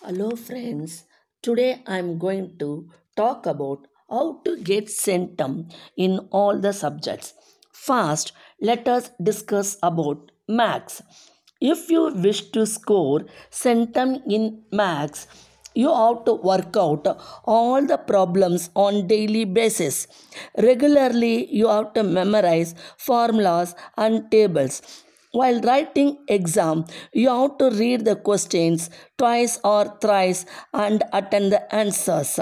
Hello, friends. Today I'm going to talk about how to get centum in all the subjects. First, let us discuss about maths. If you wish to score centum in maths, you have to work out all the problems on daily basis regularly you have to memorize formulas and tables while writing exam, you have to read the questions twice or thrice and attend the answers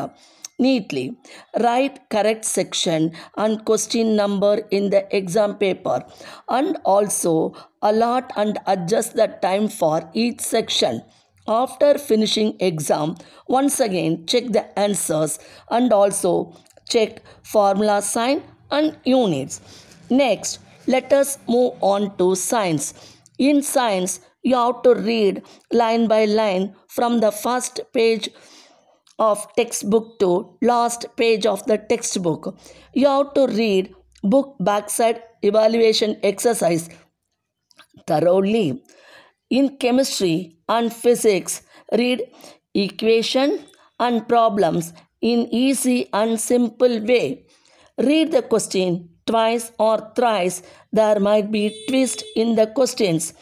neatly. Write correct section and question number in the exam paper and also allot and adjust the time for each section. After finishing exam, once again check the answers and also check formula sign and units. Next, let us move on to science. In science, you have to read line by line from the first page of textbook to last page of the textbook. You have to read book backside evaluation exercise thoroughly. In chemistry and physics, read equation and problems in easy and simple way. Read the question twice or thrice. There might be twist in the questions.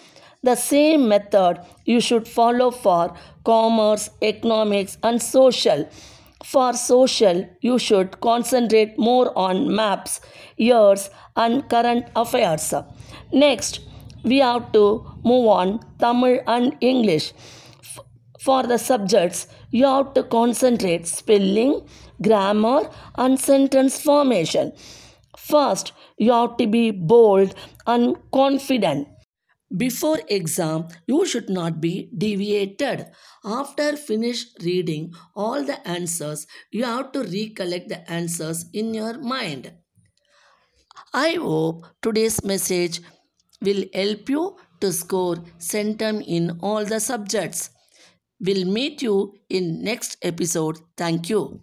The same method you should follow for commerce, economics and social. For social, you should concentrate more on maps, years and current affairs. Next, we have to move on Tamil and English. For the subjects, you have to concentrate spelling, grammar, and sentence formation. First, you have to be bold and confident. Before exam, you should not be deviated. After finish reading all the answers, you have to recollect the answers in your mind. I hope today's message will help you to score centum in all the subjects. We'll meet you in next episode. Thank you.